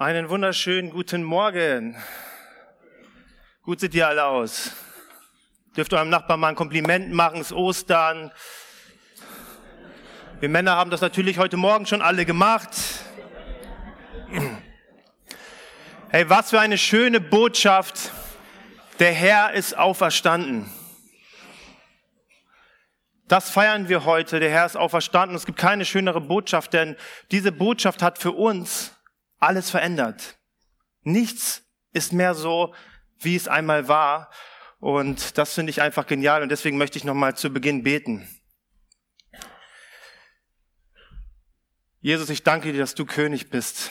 Einen wunderschönen guten Morgen. Gut seht ihr alle aus. Dürft eurem Nachbarn mal ein Kompliment machen, es ist Ostern. Wir Männer haben das natürlich heute Morgen schon alle gemacht. Hey, was für eine schöne Botschaft. Der Herr ist auferstanden. Das feiern wir heute. Der Herr ist auferstanden. Es gibt keine schönere Botschaft, denn diese Botschaft hat für uns alles verändert. Nichts ist mehr so, wie es einmal war. Und das finde ich einfach genial. Und deswegen möchte ich nochmal zu Beginn beten. Jesus, ich danke dir, dass du König bist.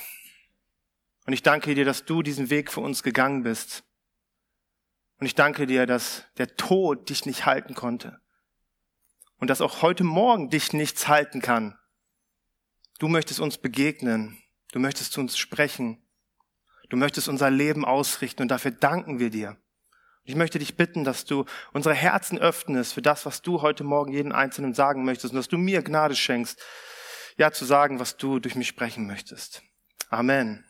Und ich danke dir, dass du diesen Weg für uns gegangen bist. Und ich danke dir, dass der Tod dich nicht halten konnte und dass auch heute Morgen dich nichts halten kann. Du möchtest uns begegnen, du möchtest zu uns sprechen, du möchtest unser Leben ausrichten und dafür danken wir dir. Ich möchte dich bitten, dass du unsere Herzen öffnest für das, was du heute Morgen jeden Einzelnen sagen möchtest und dass du mir Gnade schenkst, ja zu sagen, was du durch mich sprechen möchtest. Amen.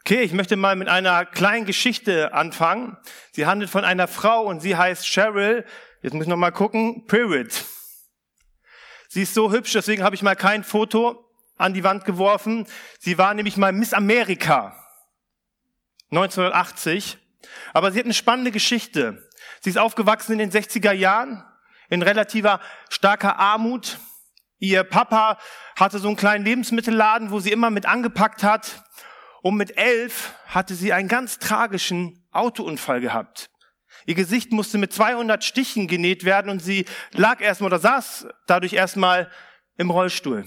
Okay, ich möchte mal mit einer kleinen Geschichte anfangen. Sie handelt von einer Frau und sie heißt Cheryl Jetzt muss ich noch mal gucken. Period. Sie ist so hübsch, deswegen habe ich mal kein Foto an die Wand geworfen. Sie war nämlich mal Miss Amerika 1980. Aber sie hat eine spannende Geschichte. Sie ist aufgewachsen in den 60er Jahren in relativer starker Armut. Ihr Papa hatte so einen kleinen Lebensmittelladen, wo sie immer mit angepackt hat. Und mit elf hatte sie einen ganz tragischen Autounfall gehabt. Ihr Gesicht musste mit 200 Stichen genäht werden und sie lag erstmal oder saß dadurch erstmal im Rollstuhl.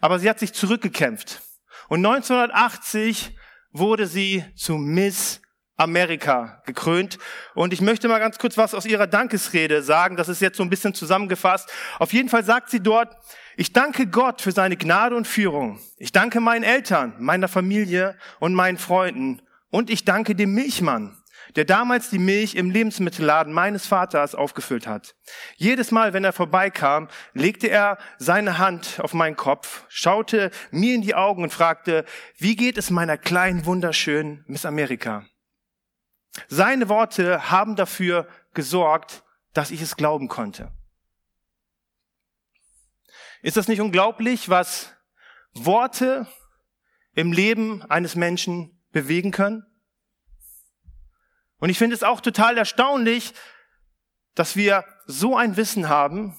Aber sie hat sich zurückgekämpft. Und 1980 wurde sie zu Miss Amerika gekrönt. Und ich möchte mal ganz kurz was aus ihrer Dankesrede sagen. Das ist jetzt so ein bisschen zusammengefasst. Auf jeden Fall sagt sie dort, ich danke Gott für seine Gnade und Führung. Ich danke meinen Eltern, meiner Familie und meinen Freunden. Und ich danke dem Milchmann, der damals die Milch im Lebensmittelladen meines Vaters aufgefüllt hat. Jedes Mal, wenn er vorbeikam, legte er seine Hand auf meinen Kopf, schaute mir in die Augen und fragte, wie geht es meiner kleinen, wunderschönen Miss Amerika? Seine Worte haben dafür gesorgt, dass ich es glauben konnte. Ist das nicht unglaublich, was Worte im Leben eines Menschen bewegen können? Und ich finde es auch total erstaunlich, dass wir so ein Wissen haben,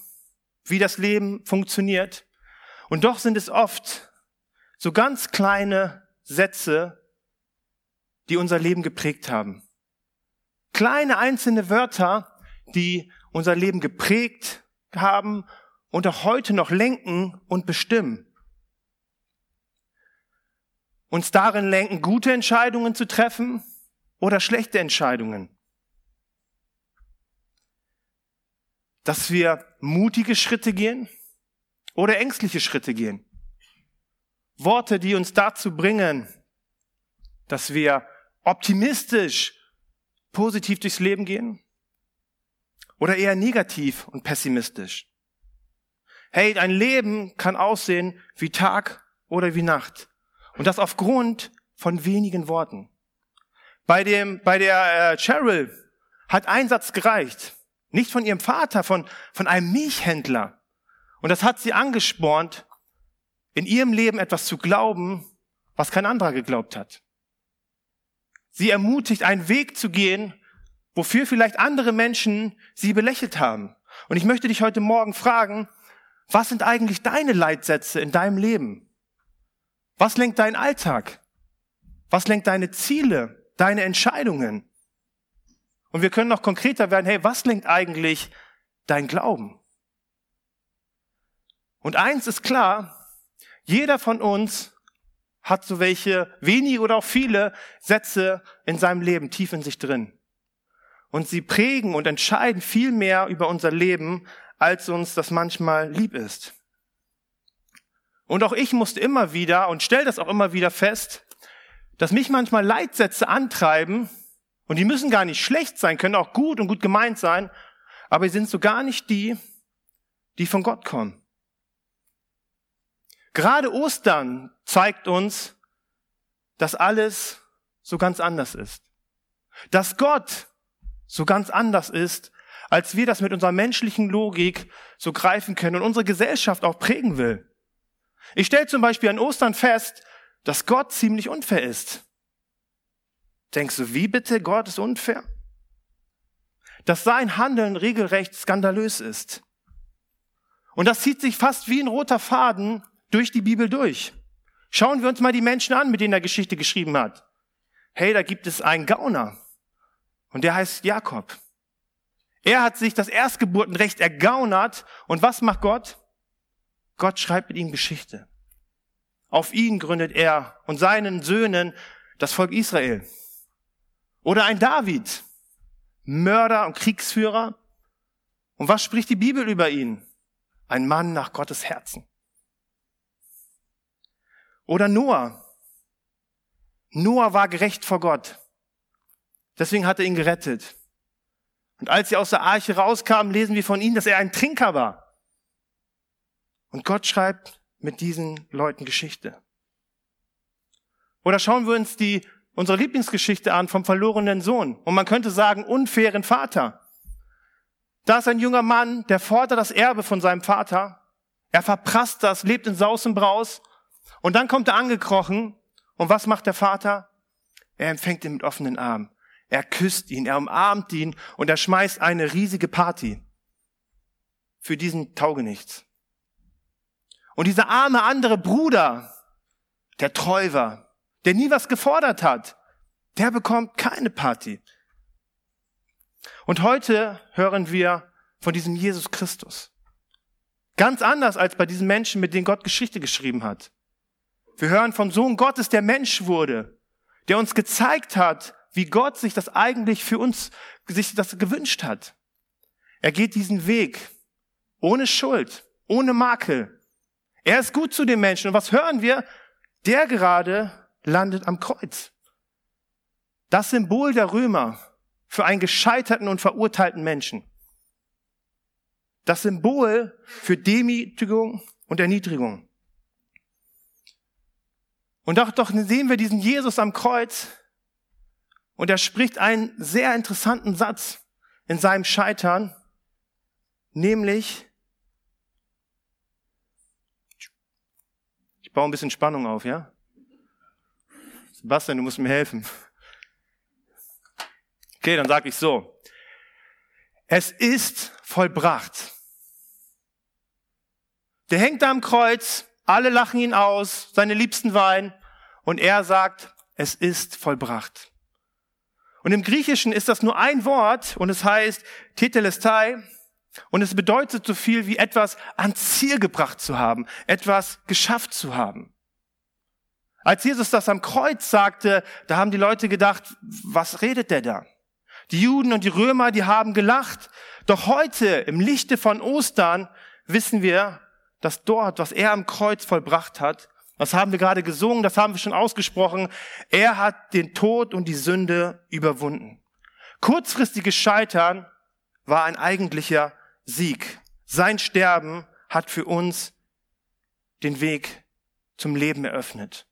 wie das Leben funktioniert. Und doch sind es oft so ganz kleine Sätze, die unser Leben geprägt haben. Kleine einzelne Wörter, die unser Leben geprägt haben und auch heute noch lenken und bestimmen. Uns darin lenken, gute Entscheidungen zu treffen oder schlechte Entscheidungen. Dass wir mutige Schritte gehen oder ängstliche Schritte gehen. Worte, die uns dazu bringen, dass wir optimistisch, positiv durchs Leben gehen oder eher negativ und pessimistisch. Hey, ein Leben kann aussehen wie Tag oder wie Nacht. Und das aufgrund von wenigen Worten. Bei dem, bei der äh, Cheryl hat ein Satz gereicht. Nicht von ihrem Vater, von, von einem Milchhändler. Und das hat sie angespornt, in ihrem Leben etwas zu glauben, was kein anderer geglaubt hat. Sie ermutigt, einen Weg zu gehen, wofür vielleicht andere Menschen sie belächelt haben. Und ich möchte dich heute Morgen fragen, was sind eigentlich deine Leitsätze in deinem Leben? Was lenkt deinen Alltag? Was lenkt deine Ziele? Deine Entscheidungen. Und wir können noch konkreter werden, hey, was lenkt eigentlich dein Glauben? Und eins ist klar, jeder von uns hat so welche, wenige oder auch viele Sätze in seinem Leben tief in sich drin. Und sie prägen und entscheiden viel mehr über unser Leben, als uns das manchmal lieb ist. Und auch ich musste immer wieder und stell das auch immer wieder fest, dass mich manchmal Leitsätze antreiben, und die müssen gar nicht schlecht sein, können auch gut und gut gemeint sein, aber sie sind so gar nicht die, die von Gott kommen. Gerade Ostern zeigt uns, dass alles so ganz anders ist. Dass Gott so ganz anders ist, als wir das mit unserer menschlichen Logik so greifen können und unsere Gesellschaft auch prägen will. Ich stelle zum Beispiel an Ostern fest, dass Gott ziemlich unfair ist. Denkst du, wie bitte Gott ist unfair? Dass sein Handeln regelrecht skandalös ist. Und das zieht sich fast wie ein roter Faden durch die Bibel durch. Schauen wir uns mal die Menschen an, mit denen er Geschichte geschrieben hat. Hey, da gibt es einen Gauner. Und der heißt Jakob. Er hat sich das Erstgeburtenrecht ergaunert. Und was macht Gott? Gott schreibt mit ihm Geschichte. Auf ihn gründet er und seinen Söhnen das Volk Israel. Oder ein David, Mörder und Kriegsführer. Und was spricht die Bibel über ihn? Ein Mann nach Gottes Herzen. Oder Noah. Noah war gerecht vor Gott. Deswegen hat er ihn gerettet. Und als sie aus der Arche rauskamen, lesen wir von ihm, dass er ein Trinker war. Und Gott schreibt mit diesen Leuten Geschichte. Oder schauen wir uns die, unsere Lieblingsgeschichte an vom verlorenen Sohn. Und man könnte sagen, unfairen Vater. Da ist ein junger Mann, der fordert das Erbe von seinem Vater. Er verprasst das, lebt in Saus und Braus. Und dann kommt er angekrochen. Und was macht der Vater? Er empfängt ihn mit offenen Armen. Er küsst ihn, er umarmt ihn und er schmeißt eine riesige Party für diesen Taugenichts. Und dieser arme andere Bruder, der treu war, der nie was gefordert hat, der bekommt keine Party. Und heute hören wir von diesem Jesus Christus. Ganz anders als bei diesen Menschen, mit denen Gott Geschichte geschrieben hat. Wir hören vom Sohn Gottes, der Mensch wurde, der uns gezeigt hat, wie Gott sich das eigentlich für uns, sich das gewünscht hat. Er geht diesen Weg ohne Schuld, ohne Makel. Er ist gut zu den Menschen. Und was hören wir? Der gerade landet am Kreuz. Das Symbol der Römer für einen gescheiterten und verurteilten Menschen. Das Symbol für Demütigung und Erniedrigung. Und doch, doch sehen wir diesen Jesus am Kreuz, und er spricht einen sehr interessanten Satz in seinem Scheitern, nämlich, ich baue ein bisschen Spannung auf, ja? Sebastian, du musst mir helfen. Okay, dann sage ich so. Es ist vollbracht. Der hängt da am Kreuz, alle lachen ihn aus, seine Liebsten weinen und er sagt, es ist vollbracht. Und im Griechischen ist das nur ein Wort und es heißt Tetelestai und es bedeutet so viel wie etwas ans Ziel gebracht zu haben, etwas geschafft zu haben. Als Jesus das am Kreuz sagte, da haben die Leute gedacht, was redet der da? Die Juden und die Römer, die haben gelacht. Doch heute, im Lichte von Ostern, wissen wir, dass dort, was er am Kreuz vollbracht hat, was haben wir gerade gesungen? Das haben wir schon ausgesprochen. Er hat den Tod und die Sünde überwunden. Kurzfristiges Scheitern war ein eigentlicher Sieg. Sein Sterben hat für uns den Weg zum Leben eröffnet.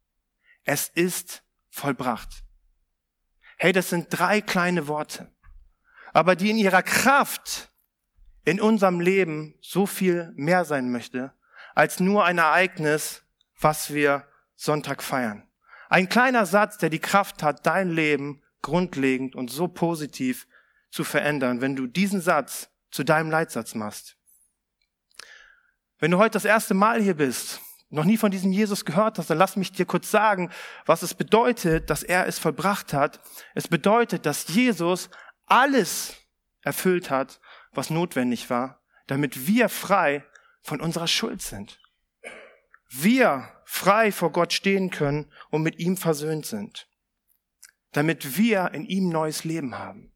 Es ist vollbracht. Hey, das sind drei kleine Worte, aber die in ihrer Kraft in unserem Leben so viel mehr sein möchte, als nur ein Ereignis, was wir Sonntag feiern. Ein kleiner Satz, der die Kraft hat, dein Leben grundlegend und so positiv zu verändern, wenn du diesen Satz zu deinem Leitsatz machst. Wenn du heute das erste Mal hier bist, noch nie von diesem Jesus gehört hast, dann lass mich dir kurz sagen, was es bedeutet, dass er es vollbracht hat. Es bedeutet, dass Jesus alles erfüllt hat, was notwendig war, damit wir frei von unserer Schuld sind wir frei vor Gott stehen können und mit ihm versöhnt sind, damit wir in ihm neues Leben haben.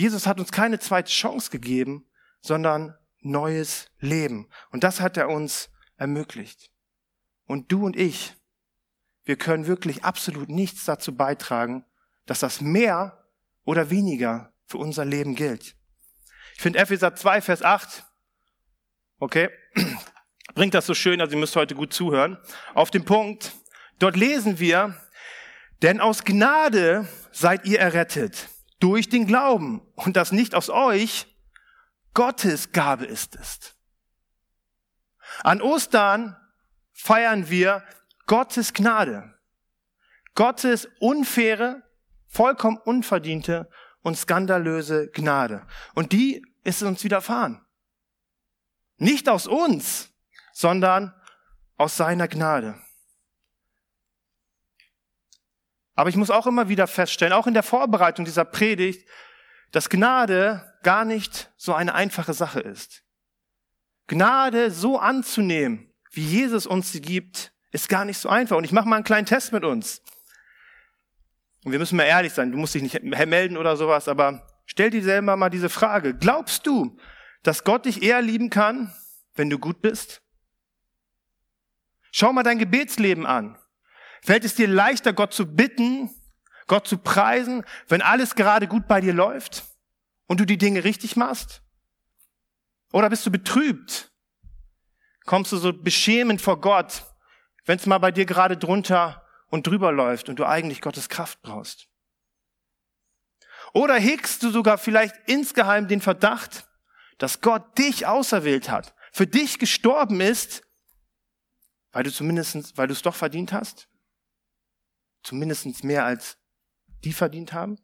Jesus hat uns keine zweite Chance gegeben, sondern neues Leben. Und das hat er uns ermöglicht. Und du und ich, wir können wirklich absolut nichts dazu beitragen, dass das mehr oder weniger für unser Leben gilt. Ich finde Epheser 2, Vers 8, okay, bringt das so schön, also ihr müsst heute gut zuhören, auf den Punkt, Dort lesen wir, denn aus Gnade seid ihr errettet, durch den Glauben, und das nicht aus euch, Gottes Gabe ist es. An Ostern feiern wir Gottes Gnade. Gottes unfaire, vollkommen unverdiente und skandalöse Gnade. Und die ist uns widerfahren. Nicht aus uns, sondern aus seiner Gnade. Aber ich muss auch immer wieder feststellen, auch in der Vorbereitung dieser Predigt, dass Gnade gar nicht so eine einfache Sache ist. Gnade so anzunehmen, wie Jesus uns sie gibt, ist gar nicht so einfach. Und ich mache mal einen kleinen Test mit uns. Und wir müssen mal ehrlich sein, du musst dich nicht melden oder sowas, aber stell dir selber mal diese Frage. Glaubst du, dass Gott dich eher lieben kann, wenn du gut bist? Schau mal dein Gebetsleben an. Fällt es dir leichter, Gott zu bitten, Gott zu preisen, wenn alles gerade gut bei dir läuft und du die Dinge richtig machst? Oder bist du betrübt? Kommst du so beschämend vor Gott, wenn es mal bei dir gerade drunter und drüber läuft und du eigentlich Gottes Kraft brauchst? Oder hegst du sogar vielleicht insgeheim den Verdacht, dass Gott dich auserwählt hat, für dich gestorben ist, weil du zumindest, weil du es doch verdient hast? Zumindest mehr als die verdient haben?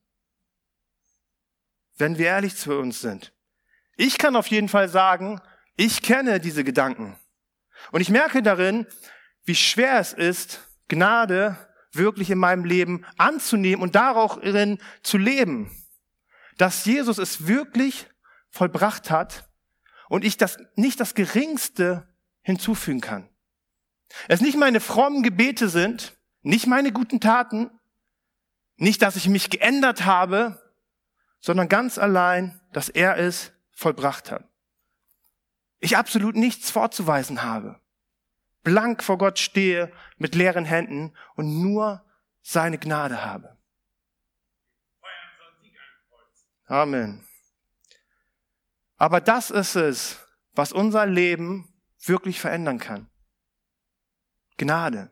Wenn wir ehrlich zu uns sind. Ich kann auf jeden Fall sagen, ich kenne diese Gedanken. Und ich merke darin, wie schwer es ist, Gnade wirklich in meinem Leben anzunehmen und darin zu leben. Dass Jesus es wirklich vollbracht hat und ich das nicht das Geringste hinzufügen kann. Es nicht meine frommen Gebete sind, nicht meine guten Taten, nicht, dass ich mich geändert habe, sondern ganz allein, dass er es vollbracht hat. Ich absolut nichts vorzuweisen habe, blank vor Gott stehe mit leeren Händen und nur seine Gnade habe. Amen. Aber das ist es, was unser Leben wirklich verändern kann. Gnade.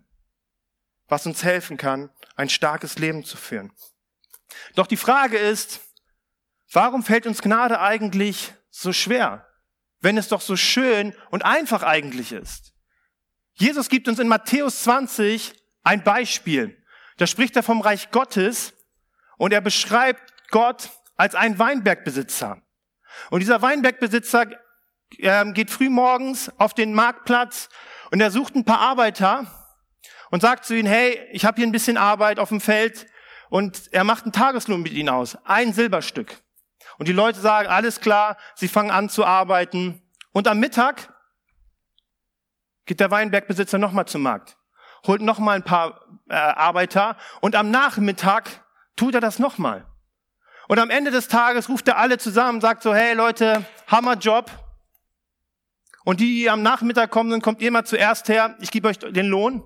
Was uns helfen kann, ein starkes Leben zu führen. Doch die Frage ist, warum fällt uns Gnade eigentlich so schwer, wenn es doch so schön und einfach eigentlich ist? Jesus gibt uns in Matthäus 20 ein Beispiel. Da spricht er vom Reich Gottes und er beschreibt Gott als einen Weinbergbesitzer. Und dieser Weinbergbesitzer äh, geht früh morgens auf den Marktplatz und er sucht ein paar Arbeiter und sagt zu ihnen, hey, ich habe hier ein bisschen Arbeit auf dem Feld und er macht einen Tageslohn mit ihnen aus, ein Silberstück. Und die Leute sagen, alles klar, sie fangen an zu arbeiten. Und am Mittag geht der Weinbergbesitzer nochmal zum Markt, holt nochmal ein paar äh, Arbeiter und am Nachmittag tut er das nochmal. Und am Ende des Tages ruft er alle zusammen sagt so, hey Leute, Hammerjob. Und die, die am Nachmittag kommen, dann kommt ihr mal zuerst her, ich gebe euch den Lohn.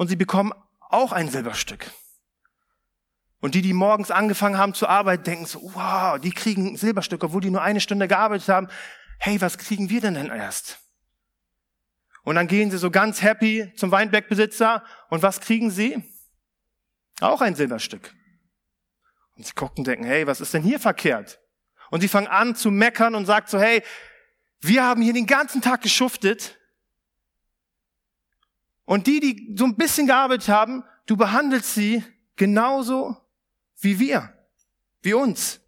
Und sie bekommen auch ein Silberstück. Und die, die morgens angefangen haben zu arbeiten, denken so, wow, die kriegen Silberstück, obwohl die nur eine Stunde gearbeitet haben. Hey, was kriegen wir denn denn erst? Und dann gehen sie so ganz happy zum Weinbergbesitzer und was kriegen sie? Auch ein Silberstück. Und sie gucken denken, hey, was ist denn hier verkehrt? Und sie fangen an zu meckern und sagt so, hey, wir haben hier den ganzen Tag geschuftet. Und die, die so ein bisschen gearbeitet haben, du behandelst sie genauso wie wir, wie uns.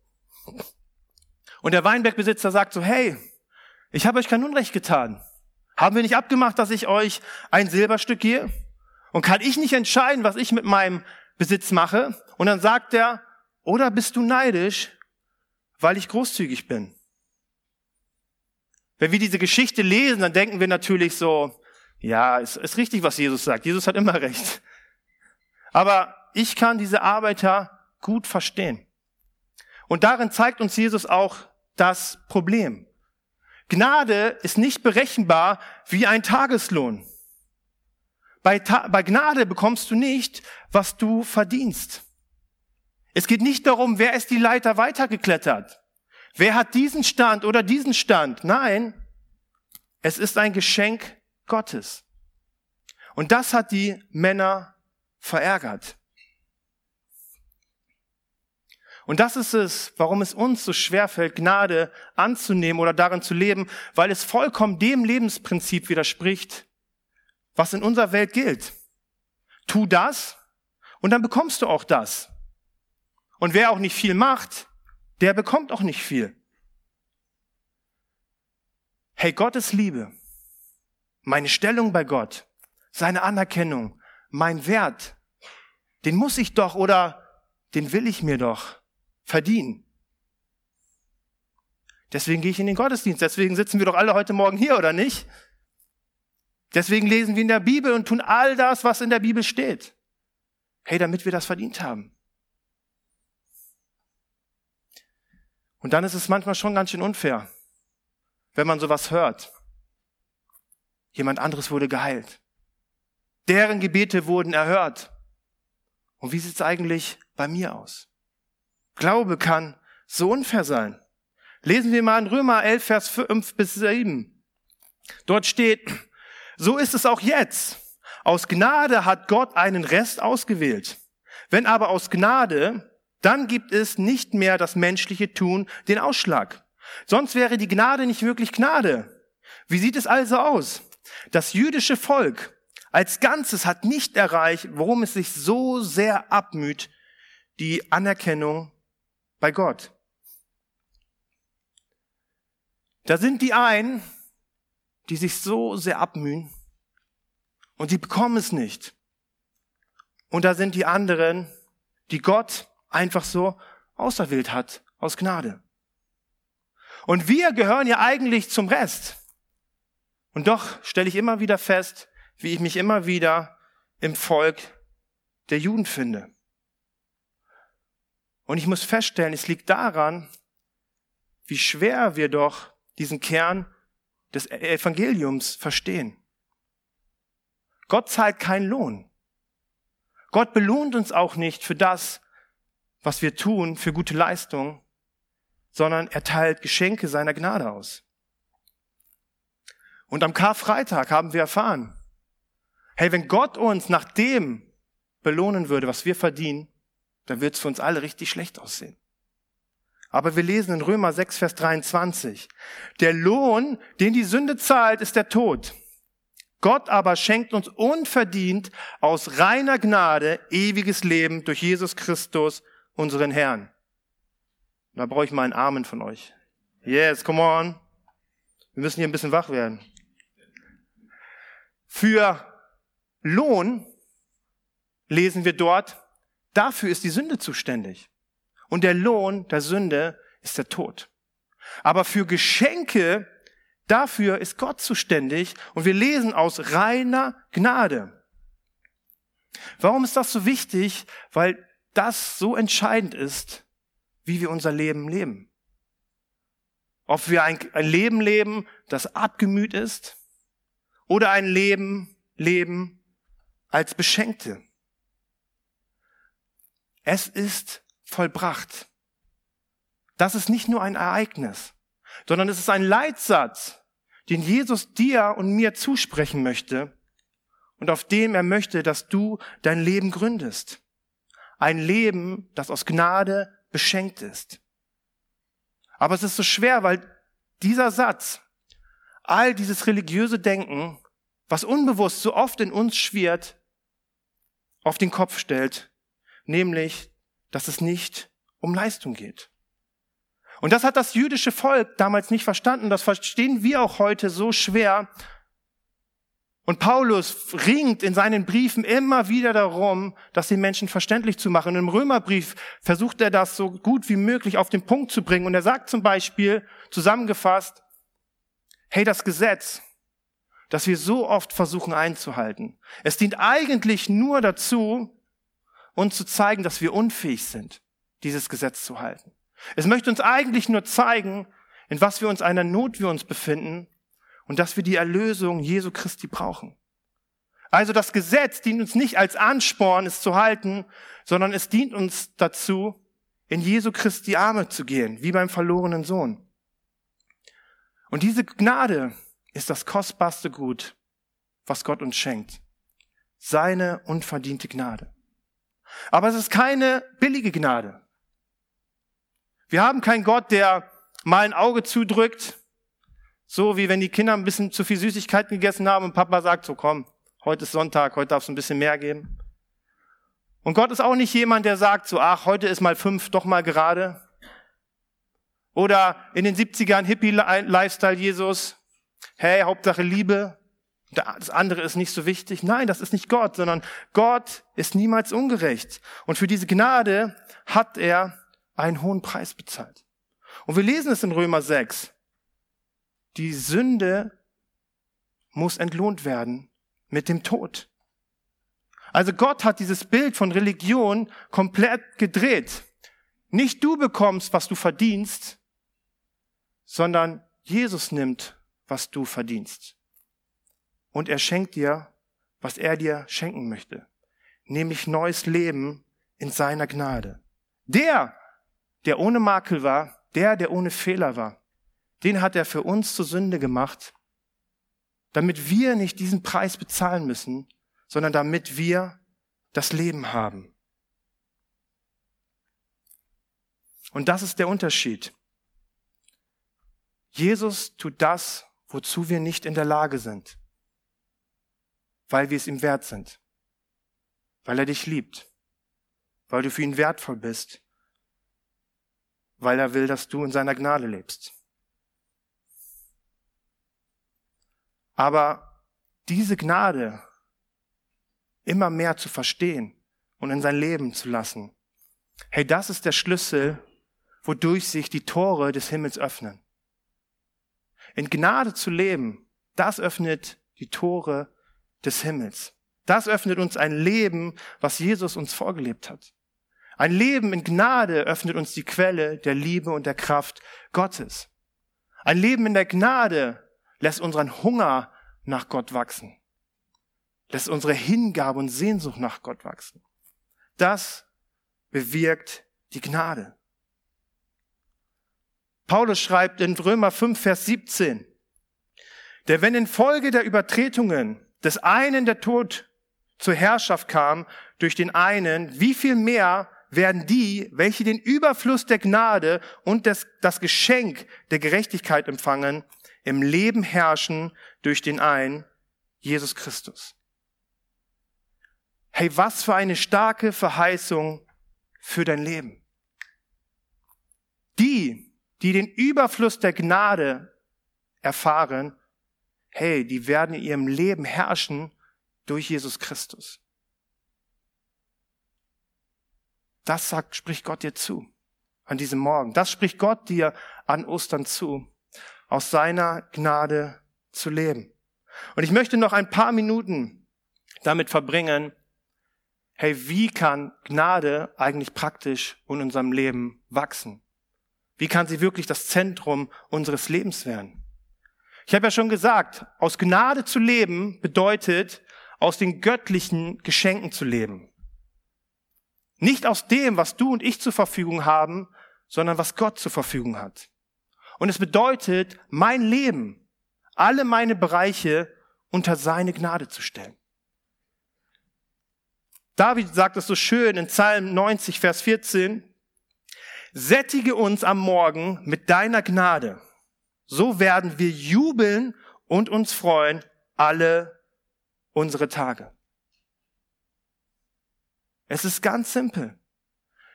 Und der Weinbergbesitzer sagt so, hey, ich habe euch kein Unrecht getan. Haben wir nicht abgemacht, dass ich euch ein Silberstück gehe? Und kann ich nicht entscheiden, was ich mit meinem Besitz mache? Und dann sagt er, oder bist du neidisch, weil ich großzügig bin? Wenn wir diese Geschichte lesen, dann denken wir natürlich so, ja, ist, ist richtig, was Jesus sagt. Jesus hat immer recht. Aber ich kann diese Arbeiter gut verstehen. Und darin zeigt uns Jesus auch das Problem. Gnade ist nicht berechenbar wie ein Tageslohn. Bei, Ta bei Gnade bekommst du nicht, was du verdienst. Es geht nicht darum, wer ist die Leiter weitergeklettert. Wer hat diesen Stand oder diesen Stand? Nein, es ist ein Geschenk Gottes. Und das hat die Männer verärgert. Und das ist es, warum es uns so schwer fällt, Gnade anzunehmen oder darin zu leben, weil es vollkommen dem Lebensprinzip widerspricht, was in unserer Welt gilt. Tu das und dann bekommst du auch das. Und wer auch nicht viel macht, der bekommt auch nicht viel. Hey, Gottes Liebe, meine Stellung bei Gott, seine Anerkennung, mein Wert, den muss ich doch oder den will ich mir doch verdienen. Deswegen gehe ich in den Gottesdienst. Deswegen sitzen wir doch alle heute Morgen hier, oder nicht? Deswegen lesen wir in der Bibel und tun all das, was in der Bibel steht. Hey, damit wir das verdient haben. Und dann ist es manchmal schon ganz schön unfair, wenn man sowas hört. Jemand anderes wurde geheilt. Deren Gebete wurden erhört. Und wie sieht es eigentlich bei mir aus? Glaube kann so unfair sein. Lesen wir mal in Römer 11, Vers 5 bis 7. Dort steht, so ist es auch jetzt. Aus Gnade hat Gott einen Rest ausgewählt. Wenn aber aus Gnade, dann gibt es nicht mehr das menschliche Tun den Ausschlag. Sonst wäre die Gnade nicht wirklich Gnade. Wie sieht es also aus? Das jüdische Volk als Ganzes hat nicht erreicht, worum es sich so sehr abmüht, die Anerkennung bei Gott. Da sind die einen, die sich so sehr abmühen und die bekommen es nicht. Und da sind die anderen, die Gott einfach so auserwählt hat, aus Gnade. Und wir gehören ja eigentlich zum Rest. Und doch stelle ich immer wieder fest, wie ich mich immer wieder im Volk der Juden finde. Und ich muss feststellen, es liegt daran, wie schwer wir doch diesen Kern des Evangeliums verstehen. Gott zahlt keinen Lohn. Gott belohnt uns auch nicht für das, was wir tun, für gute Leistung, sondern er teilt Geschenke seiner Gnade aus. Und am Karfreitag haben wir erfahren, hey, wenn Gott uns nach dem belohnen würde, was wir verdienen, dann wird es für uns alle richtig schlecht aussehen. Aber wir lesen in Römer 6, Vers 23, der Lohn, den die Sünde zahlt, ist der Tod. Gott aber schenkt uns unverdient aus reiner Gnade ewiges Leben durch Jesus Christus, unseren Herrn. Da brauche ich mal einen Amen von euch. Yes, come on. Wir müssen hier ein bisschen wach werden. Für Lohn lesen wir dort, Dafür ist die Sünde zuständig. Und der Lohn der Sünde ist der Tod. Aber für Geschenke, dafür ist Gott zuständig. Und wir lesen aus reiner Gnade. Warum ist das so wichtig? Weil das so entscheidend ist, wie wir unser Leben leben. Ob wir ein, Leben leben, das abgemüht ist, oder ein Leben leben als Beschenkte. Es ist vollbracht. Das ist nicht nur ein Ereignis, sondern es ist ein Leitsatz, den Jesus dir und mir zusprechen möchte und auf dem er möchte, dass du dein Leben gründest. Ein Leben, das aus Gnade beschenkt ist. Aber es ist so schwer, weil dieser Satz, all dieses religiöse Denken, was unbewusst so oft in uns schwirrt, auf den Kopf stellt nämlich, dass es nicht um Leistung geht. Und das hat das jüdische Volk damals nicht verstanden. Das verstehen wir auch heute so schwer. Und Paulus ringt in seinen Briefen immer wieder darum, das den Menschen verständlich zu machen. Im Römerbrief versucht er das so gut wie möglich auf den Punkt zu bringen. Und er sagt zum Beispiel, zusammengefasst, hey, das Gesetz, das wir so oft versuchen einzuhalten, es dient eigentlich nur dazu, und zu zeigen, dass wir unfähig sind, dieses Gesetz zu halten. Es möchte uns eigentlich nur zeigen, in was wir uns einer Not wir uns befinden und dass wir die Erlösung Jesu Christi brauchen. Also das Gesetz dient uns nicht als Ansporn, es zu halten, sondern es dient uns dazu, in Jesu Christi Arme zu gehen, wie beim verlorenen Sohn. Und diese Gnade ist das kostbarste Gut, was Gott uns schenkt. Seine unverdiente Gnade. Aber es ist keine billige Gnade. Wir haben keinen Gott, der mal ein Auge zudrückt, so wie wenn die Kinder ein bisschen zu viel Süßigkeiten gegessen haben und Papa sagt, so komm, heute ist Sonntag, heute darfst du ein bisschen mehr geben. Und Gott ist auch nicht jemand, der sagt so, ach, heute ist mal fünf, doch mal gerade. Oder in den 70ern Hippie-Lifestyle Jesus, hey, Hauptsache Liebe, das andere ist nicht so wichtig. Nein, das ist nicht Gott, sondern Gott ist niemals ungerecht. Und für diese Gnade hat er einen hohen Preis bezahlt. Und wir lesen es in Römer 6. Die Sünde muss entlohnt werden mit dem Tod. Also Gott hat dieses Bild von Religion komplett gedreht. Nicht du bekommst, was du verdienst, sondern Jesus nimmt, was du verdienst. Und er schenkt dir, was er dir schenken möchte, nämlich neues Leben in seiner Gnade. Der, der ohne Makel war, der, der ohne Fehler war, den hat er für uns zur Sünde gemacht, damit wir nicht diesen Preis bezahlen müssen, sondern damit wir das Leben haben. Und das ist der Unterschied. Jesus tut das, wozu wir nicht in der Lage sind, weil wir es ihm wert sind, weil er dich liebt, weil du für ihn wertvoll bist, weil er will, dass du in seiner Gnade lebst. Aber diese Gnade immer mehr zu verstehen und in sein Leben zu lassen, hey, das ist der Schlüssel, wodurch sich die Tore des Himmels öffnen. In Gnade zu leben, das öffnet die Tore des Himmels. Das öffnet uns ein Leben, was Jesus uns vorgelebt hat. Ein Leben in Gnade öffnet uns die Quelle der Liebe und der Kraft Gottes. Ein Leben in der Gnade lässt unseren Hunger nach Gott wachsen. Lässt unsere Hingabe und Sehnsucht nach Gott wachsen. Das bewirkt die Gnade. Paulus schreibt in Römer 5, Vers 17, der wenn infolge der Übertretungen des einen der Tod zur Herrschaft kam durch den einen, wie viel mehr werden die, welche den Überfluss der Gnade und das, das Geschenk der Gerechtigkeit empfangen, im Leben herrschen durch den einen, Jesus Christus. Hey, was für eine starke Verheißung für dein Leben. Die, die den Überfluss der Gnade erfahren, hey, die werden in ihrem Leben herrschen durch Jesus Christus. Das sagt, spricht Gott dir zu an diesem Morgen. Das spricht Gott dir an Ostern zu, aus seiner Gnade zu leben. Und ich möchte noch ein paar Minuten damit verbringen, hey, wie kann Gnade eigentlich praktisch in unserem Leben wachsen? Wie kann sie wirklich das Zentrum unseres Lebens werden? Ich habe ja schon gesagt, aus Gnade zu leben bedeutet, aus den göttlichen Geschenken zu leben. Nicht aus dem, was du und ich zur Verfügung haben, sondern was Gott zur Verfügung hat. Und es bedeutet, mein Leben, alle meine Bereiche unter seine Gnade zu stellen. David sagt es so schön in Psalm 90, Vers 14, Sättige uns am Morgen mit deiner Gnade. So werden wir jubeln und uns freuen alle unsere Tage. Es ist ganz simpel.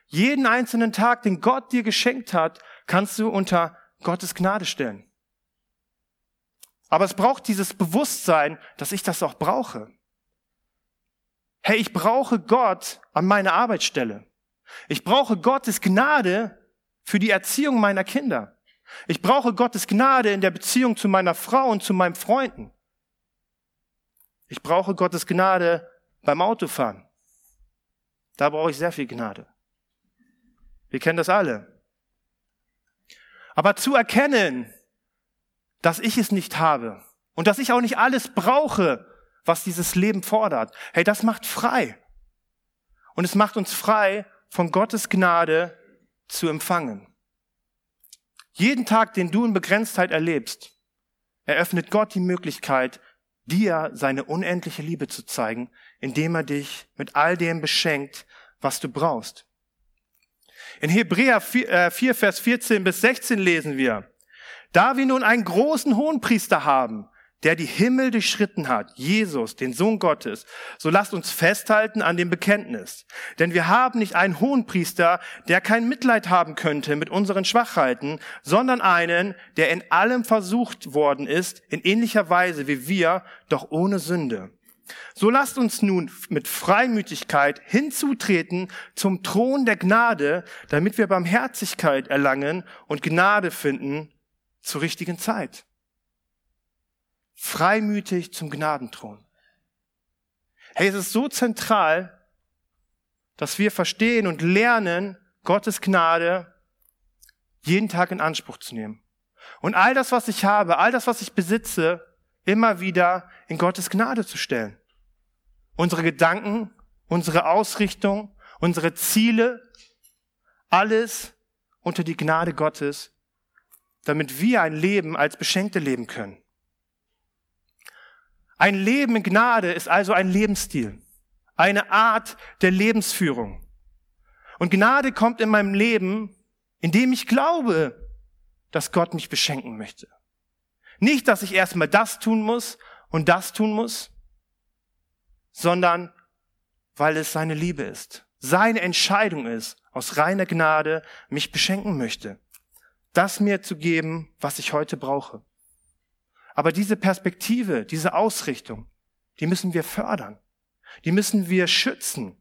Jeden einzelnen Tag, den Gott dir geschenkt hat, kannst du unter Gottes Gnade stellen. Aber es braucht dieses Bewusstsein, dass ich das auch brauche. Hey, ich brauche Gott an meiner Arbeitsstelle. Ich brauche Gottes Gnade für die Erziehung meiner Kinder. Ich brauche Gottes Gnade in der Beziehung zu meiner Frau und zu meinen Freunden. Ich brauche Gottes Gnade beim Autofahren. Da brauche ich sehr viel Gnade. Wir kennen das alle. Aber zu erkennen, dass ich es nicht habe und dass ich auch nicht alles brauche, was dieses Leben fordert, hey, das macht frei. Und es macht uns frei, von Gottes Gnade zu empfangen. Jeden Tag, den du in Begrenztheit erlebst, eröffnet Gott die Möglichkeit, dir seine unendliche Liebe zu zeigen, indem er dich mit all dem beschenkt, was du brauchst. In Hebräer 4, 4, Vers 14 bis 16 lesen wir, da wir nun einen großen Hohenpriester haben, der die Himmel durchschritten hat, Jesus, den Sohn Gottes, so lasst uns festhalten an dem Bekenntnis. Denn wir haben nicht einen Hohenpriester, der kein Mitleid haben könnte mit unseren Schwachheiten, sondern einen, der in allem versucht worden ist, in ähnlicher Weise wie wir, doch ohne Sünde. So lasst uns nun mit Freimütigkeit hinzutreten zum Thron der Gnade, damit wir Barmherzigkeit erlangen und Gnade finden zur richtigen Zeit freimütig zum Gnadenthron. Hey, es ist so zentral, dass wir verstehen und lernen, Gottes Gnade jeden Tag in Anspruch zu nehmen. Und all das, was ich habe, all das, was ich besitze, immer wieder in Gottes Gnade zu stellen. Unsere Gedanken, unsere Ausrichtung, unsere Ziele, alles unter die Gnade Gottes, damit wir ein Leben als Beschenkte leben können. Ein Leben in Gnade ist also ein Lebensstil, eine Art der Lebensführung. Und Gnade kommt in meinem Leben, indem ich glaube, dass Gott mich beschenken möchte. Nicht, dass ich erstmal das tun muss und das tun muss, sondern weil es seine Liebe ist, seine Entscheidung ist, aus reiner Gnade mich beschenken möchte, das mir zu geben, was ich heute brauche. Aber diese Perspektive, diese Ausrichtung, die müssen wir fördern. Die müssen wir schützen.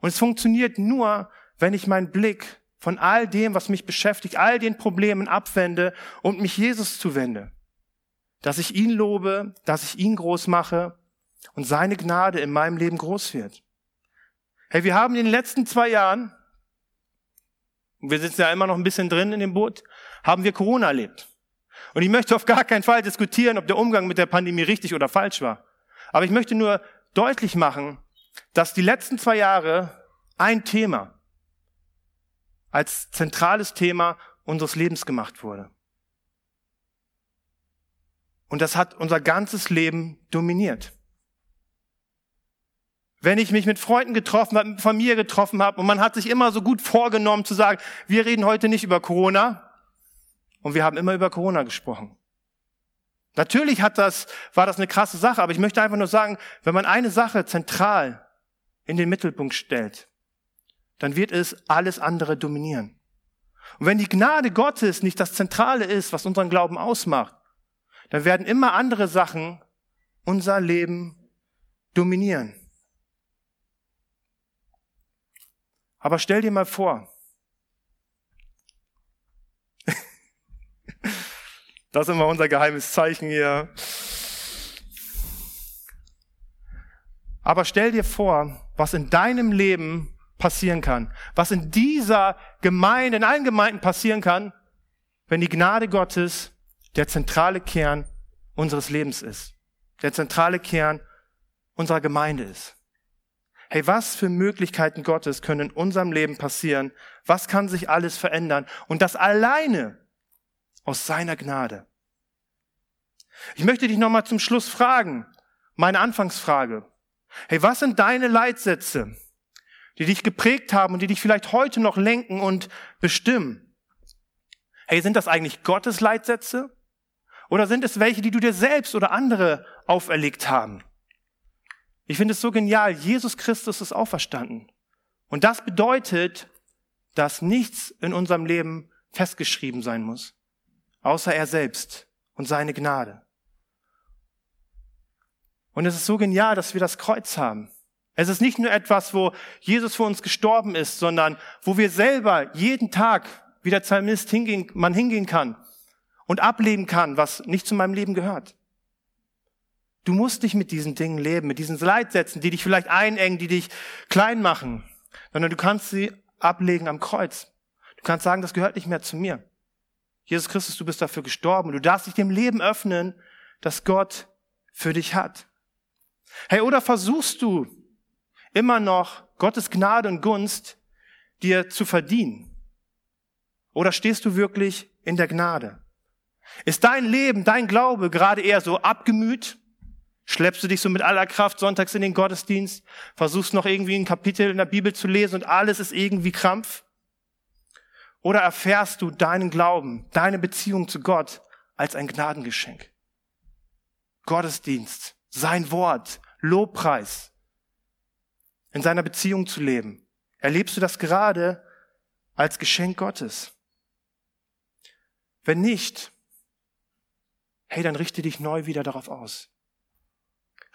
Und es funktioniert nur, wenn ich meinen Blick von all dem, was mich beschäftigt, all den Problemen abwende und mich Jesus zuwende. Dass ich ihn lobe, dass ich ihn groß mache und seine Gnade in meinem Leben groß wird. Hey, wir haben in den letzten zwei Jahren, wir sitzen ja immer noch ein bisschen drin in dem Boot, haben wir Corona erlebt. Und ich möchte auf gar keinen Fall diskutieren, ob der Umgang mit der Pandemie richtig oder falsch war. Aber ich möchte nur deutlich machen, dass die letzten zwei Jahre ein Thema als zentrales Thema unseres Lebens gemacht wurde. Und das hat unser ganzes Leben dominiert. Wenn ich mich mit Freunden getroffen habe, mit Familie getroffen habe und man hat sich immer so gut vorgenommen zu sagen, wir reden heute nicht über Corona, und wir haben immer über Corona gesprochen. Natürlich hat das, war das eine krasse Sache, aber ich möchte einfach nur sagen, wenn man eine Sache zentral in den Mittelpunkt stellt, dann wird es alles andere dominieren. Und wenn die Gnade Gottes nicht das Zentrale ist, was unseren Glauben ausmacht, dann werden immer andere Sachen unser Leben dominieren. Aber stell dir mal vor, Das ist immer unser geheimes Zeichen hier. Aber stell dir vor, was in deinem Leben passieren kann, was in dieser Gemeinde, in allen Gemeinden passieren kann, wenn die Gnade Gottes der zentrale Kern unseres Lebens ist, der zentrale Kern unserer Gemeinde ist. Hey, was für Möglichkeiten Gottes können in unserem Leben passieren? Was kann sich alles verändern? Und das alleine aus seiner Gnade. Ich möchte dich nochmal zum Schluss fragen, meine Anfangsfrage. Hey, was sind deine Leitsätze, die dich geprägt haben und die dich vielleicht heute noch lenken und bestimmen? Hey, sind das eigentlich Gottes Leitsätze? Oder sind es welche, die du dir selbst oder andere auferlegt haben? Ich finde es so genial. Jesus Christus ist auferstanden. Und das bedeutet, dass nichts in unserem Leben festgeschrieben sein muss außer er selbst und seine Gnade. Und es ist so genial, dass wir das Kreuz haben. Es ist nicht nur etwas, wo Jesus für uns gestorben ist, sondern wo wir selber jeden Tag, wie der Psalmist hingehen, man hingehen kann und ableben kann, was nicht zu meinem Leben gehört. Du musst nicht mit diesen Dingen leben, mit diesen Leitsätzen, die dich vielleicht einengen, die dich klein machen, sondern du kannst sie ablegen am Kreuz. Du kannst sagen, das gehört nicht mehr zu mir. Jesus Christus, du bist dafür gestorben. Du darfst dich dem Leben öffnen, das Gott für dich hat. Hey, oder versuchst du immer noch Gottes Gnade und Gunst dir zu verdienen? Oder stehst du wirklich in der Gnade? Ist dein Leben, dein Glaube gerade eher so abgemüht? Schleppst du dich so mit aller Kraft sonntags in den Gottesdienst, versuchst noch irgendwie ein Kapitel in der Bibel zu lesen und alles ist irgendwie Krampf? Oder erfährst du deinen Glauben, deine Beziehung zu Gott als ein Gnadengeschenk? Gottesdienst, sein Wort, Lobpreis, in seiner Beziehung zu leben. Erlebst du das gerade als Geschenk Gottes? Wenn nicht, hey, dann richte dich neu wieder darauf aus.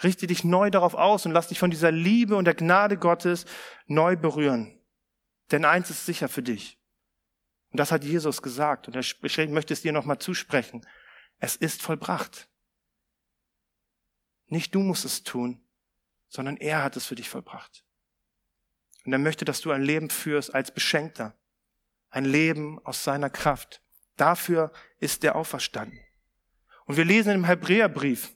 Richte dich neu darauf aus und lass dich von dieser Liebe und der Gnade Gottes neu berühren. Denn eins ist sicher für dich. Und das hat Jesus gesagt. Und ich möchte es dir nochmal zusprechen. Es ist vollbracht. Nicht du musst es tun, sondern er hat es für dich vollbracht. Und er möchte, dass du ein Leben führst als Beschenkter. Ein Leben aus seiner Kraft. Dafür ist er auferstanden. Und wir lesen im Hebräerbrief,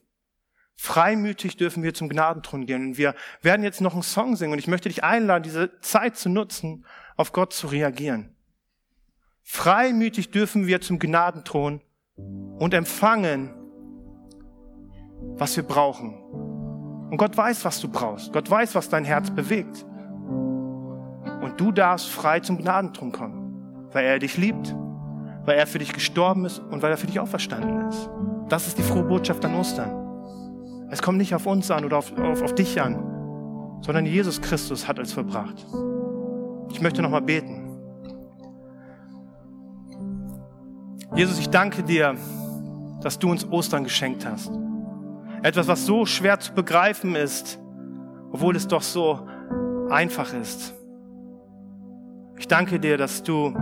freimütig dürfen wir zum Gnadenthron gehen. Und wir werden jetzt noch einen Song singen. Und ich möchte dich einladen, diese Zeit zu nutzen, auf Gott zu reagieren. Freimütig dürfen wir zum Gnadenthron und empfangen, was wir brauchen. Und Gott weiß, was du brauchst. Gott weiß, was dein Herz bewegt. Und du darfst frei zum Gnadenthron kommen, weil er dich liebt, weil er für dich gestorben ist und weil er für dich auferstanden ist. Das ist die frohe Botschaft an Ostern. Es kommt nicht auf uns an oder auf, auf, auf dich an, sondern Jesus Christus hat es verbracht. Ich möchte nochmal beten. Jesus, ich danke dir, dass du uns Ostern geschenkt hast. Etwas, was so schwer zu begreifen ist, obwohl es doch so einfach ist. Ich danke dir, dass du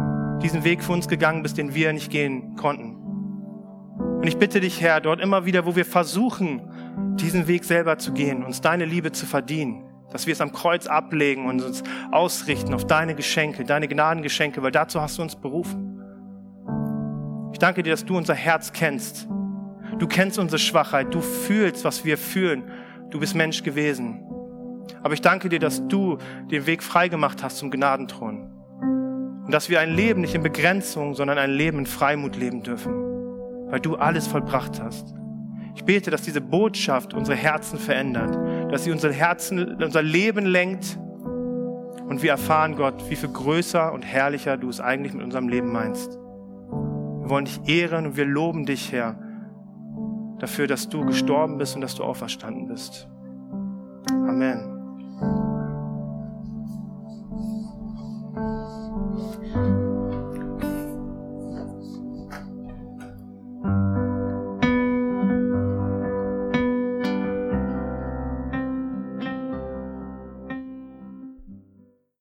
diesen Weg für uns gegangen bist, den wir nicht gehen konnten. Und ich bitte dich, Herr, dort immer wieder, wo wir versuchen, diesen Weg selber zu gehen, uns deine Liebe zu verdienen, dass wir es am Kreuz ablegen und uns ausrichten auf deine Geschenke, deine Gnadengeschenke, weil dazu hast du uns berufen. Ich danke dir, dass du unser Herz kennst. Du kennst unsere Schwachheit, du fühlst, was wir fühlen. Du bist Mensch gewesen. Aber ich danke dir, dass du den Weg freigemacht hast zum Gnadenthron. Und dass wir ein Leben nicht in Begrenzung, sondern ein Leben in Freimut leben dürfen, weil du alles vollbracht hast. Ich bete, dass diese Botschaft unsere Herzen verändert, dass sie unsere Herzen, unser Leben lenkt und wir erfahren, Gott, wie viel größer und herrlicher du es eigentlich mit unserem Leben meinst. Wir wollen dich ehren und wir loben dich, Herr, dafür, dass du gestorben bist und dass du auferstanden bist. Amen.